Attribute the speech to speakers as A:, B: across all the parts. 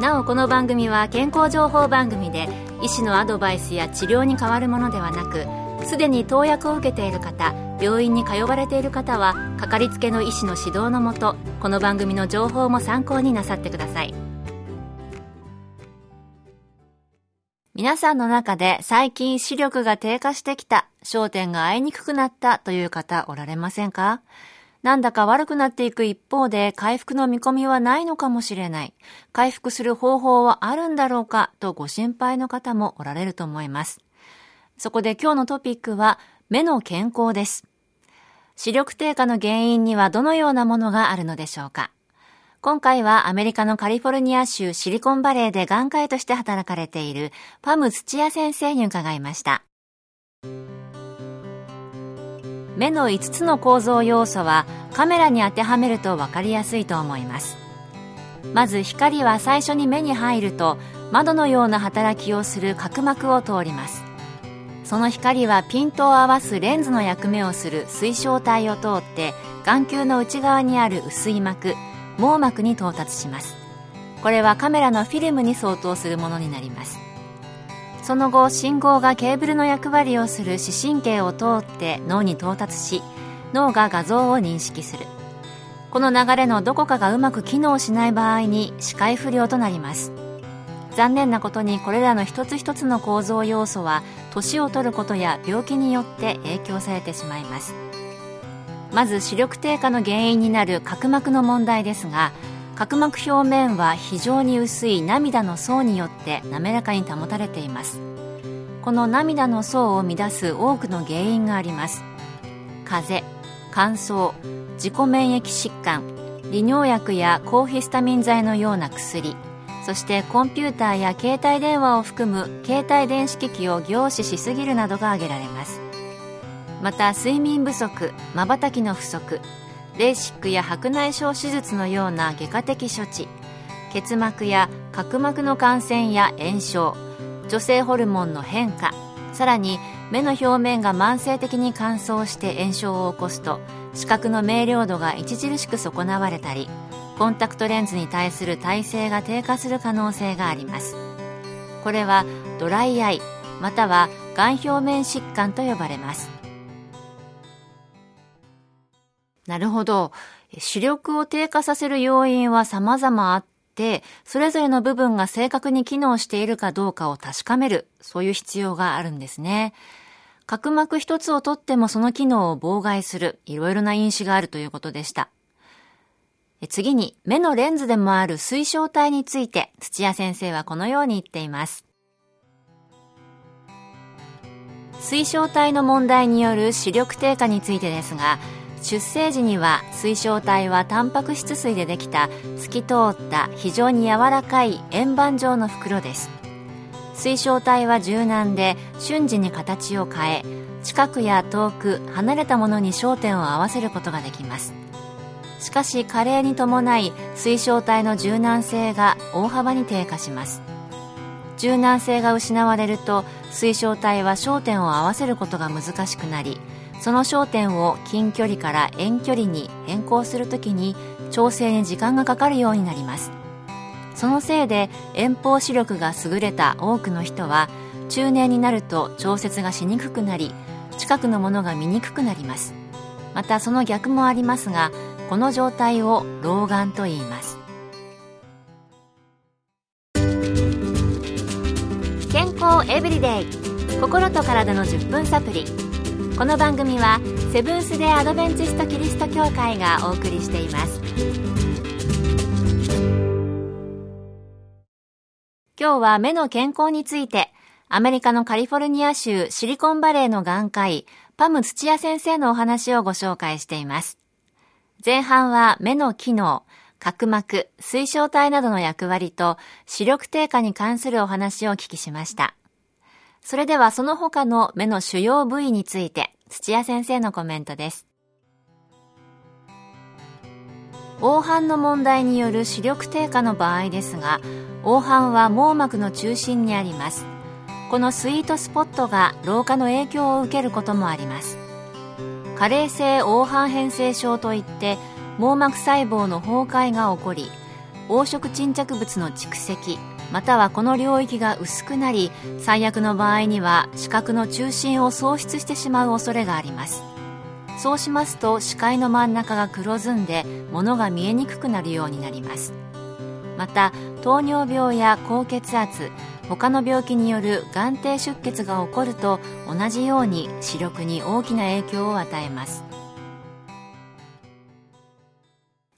A: なおこの番組は健康情報番組で医師のアドバイスや治療に変わるものではなくすでに投薬を受けている方病院に通われている方はかかりつけの医師の指導のもとこの番組の情報も参考になさってください。皆さんの中で最近視力が低下してきた焦点が合いにくくなったという方おられませんか？なんだか悪くなっていく一方で回復の見込みはないのかもしれない。回復する方法はあるんだろうかとご心配の方もおられると思います。そこで今日のトピックは目の健康です。視力低下の原因にはどのようなものがあるのでしょうか今回はアメリカのカリフォルニア州シリコンバレーで眼科医として働かれているパム土屋先生に伺いました。目の5つの構造要素はカメラに当てはめると分かりやすいと思います。まず光は最初に目に入ると窓のような働きをする角膜を通ります。その光はピントを合わすレンズの役目をする水晶体を通って眼球の内側にある薄い膜網膜に到達します。これはカメラのフィルムに相当するものになります。その後信号がケーブルの役割をする視神経を通って脳に到達し脳が画像を認識する。この流れのどこかがうまく機能しない場合に視界不良となります。残念なことにこれらの一つ一つの構造要素は年を取ることや病気によって影響されてしまいます。まず視力低下の原因になる角膜の問題ですが角膜表面は非常に薄い涙の層によって滑らかに保たれています。この涙の層を乱す多くの原因があります。風邪乾燥自己免疫疾患利尿薬や抗ヒスタミン剤のような薬そしてコンピューターや携帯電話を含む携帯電子機器を凝視しすぎるなどが挙げられます。また睡眠不足まばたきの不足レーシックや白内障手術のような外科的処置結膜や角膜の感染や炎症女性ホルモンの変化さらに目の表面が慢性的に乾燥して炎症を起こすと視覚の明瞭度が著しく損なわれたりコンタクトレンズに対する耐性が低下する可能性があります。これはドライアイまたは眼表面疾患と呼ばれます。なるほど。視力を低下させる要因は様々あって、それぞれの部分が正確に機能しているかどうかを確かめる、そういう必要があるんですね。角膜一つをとってもその機能を妨害する、いろいろな因子があるということでした。次に、目のレンズでもある水晶体について、土屋先生はこのように言っています。水晶体の問題による視力低下についてですが、出生時には水晶体はタンパク質水でできた透き通った非常に柔らかい円盤状の袋です。水晶体は柔軟で瞬時に形を変え近くや遠く離れたものに焦点を合わせることができます。しかし加齢に伴い水晶体の柔軟性が大幅に低下します。柔軟性が失われると水晶体は焦点を合わせることが難しくなりその焦点を近距離から遠距離に変更するときに調整に時間がかかるようになります。そのせいで遠方視力が優れた多くの人は中年になると調節がしにくくなり近くのものが見にくくなります。またその逆もありますがこの状態を老眼と言います。健康エブリデイ。心と体の10分サプリ。この番組はセブンス・デ・アドベンチスト・キリスト教会がお送りしています今日は目の健康についてアメリカのカリフォルニア州シリコンバレーの眼科医パム土屋先生のお話をご紹介しています前半は目の機能角膜、水晶体などの役割と視力低下に関するお話をお聞きしました。それではその他の目の主要部位について土屋先生のコメントです。黄斑の問題による視力低下の場合ですが黄斑は網膜の中心にあります。このスイートスポットが老化の影響を受けることもあります。加齢性黄斑変性症といって網膜細胞の崩壊が起こり黄色沈着物の蓄積またはこの領域が薄くなり最悪の場合には視覚の中心を喪失してしまう恐れがあります。そうしますと視界の真ん中が黒ずんで物が見えにくくなるようになります。また糖尿病や高血圧他の病気による眼底出血が起こると同じように視力に大きな影響を与えます。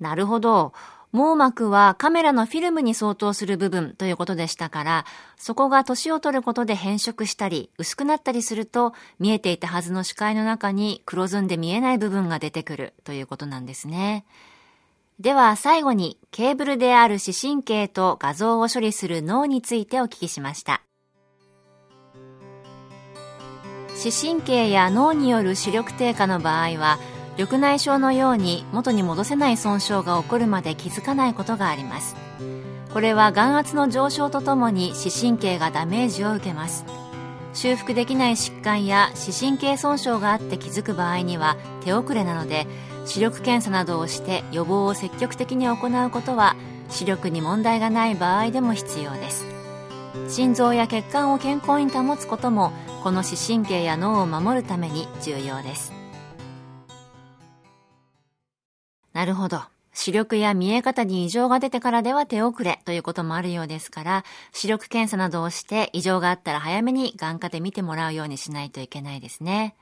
A: なるほど。網膜はカメラのフィルムに相当する部分ということでしたから、そこが年を取ることで変色したり、薄くなったりすると、見えていたはずの視界の中に黒ずんで見えない部分が出てくるということなんですね。では最後に、ケーブルである視神経と画像を処理する脳についてお聞きしました。視神経や脳による視力低下の場合は、緑内障のように元に戻せない損傷が起こるまで気づかないことがあります。これは眼圧の上昇とともに視神経がダメージを受けます。修復できない疾患や視神経損傷があって気づく場合には手遅れなので視力検査などをして予防を積極的に行うことは視力に問題がない場合でも必要です。心臓や血管を健康に保つこともこの視神経や脳を守るために重要です。なるほど。視力や見え方に異常が出てからでは手遅れということもあるようですから、視力検査などをして異常があったら早めに眼科で見てもらうようにしないといけないですね。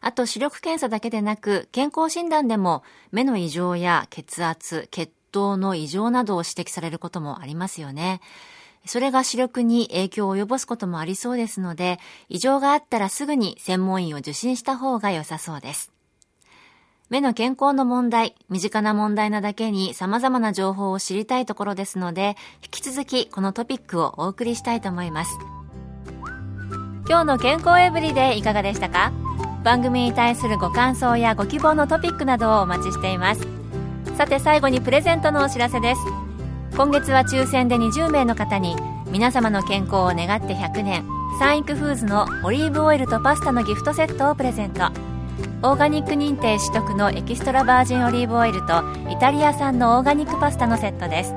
A: あと視力検査だけでなく、健康診断でも目の異常や血圧、血糖の異常などを指摘されることもありますよね。それが視力に影響を及ぼすこともありそうですので、異常があったらすぐに専門医を受診した方が良さそうです。目の健康の問題、身近な問題なだけに様々な情報を知りたいところですので、引き続きこのトピックをお送りしたいと思います。今日の健康エブリデイいかがでしたか？番組に対するご感想やご希望のトピックなどをお待ちしています。さて最後にプレゼントのお知らせです。今月は抽選で20名の方に皆様の健康を願って100年サンイクフーズのオリーブオイルとパスタのギフトセットをプレゼントオーガニック認定取得のエキストラバージンオリーブオイルとイタリア産のオーガニックパスタのセットです。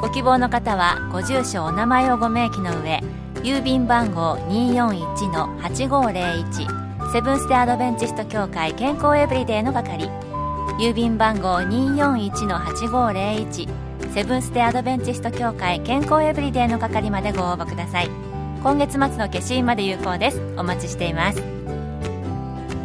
A: ご希望の方はご住所お名前をご明記の上郵便番号241-8501セブンス・テアドベンチスト協会健康エブリデイの係。郵便番号241-8501セブンス・テアドベンチスト協会健康エブリデイの係までご応募ください。今月末の消印まで有効です。お待ちしています。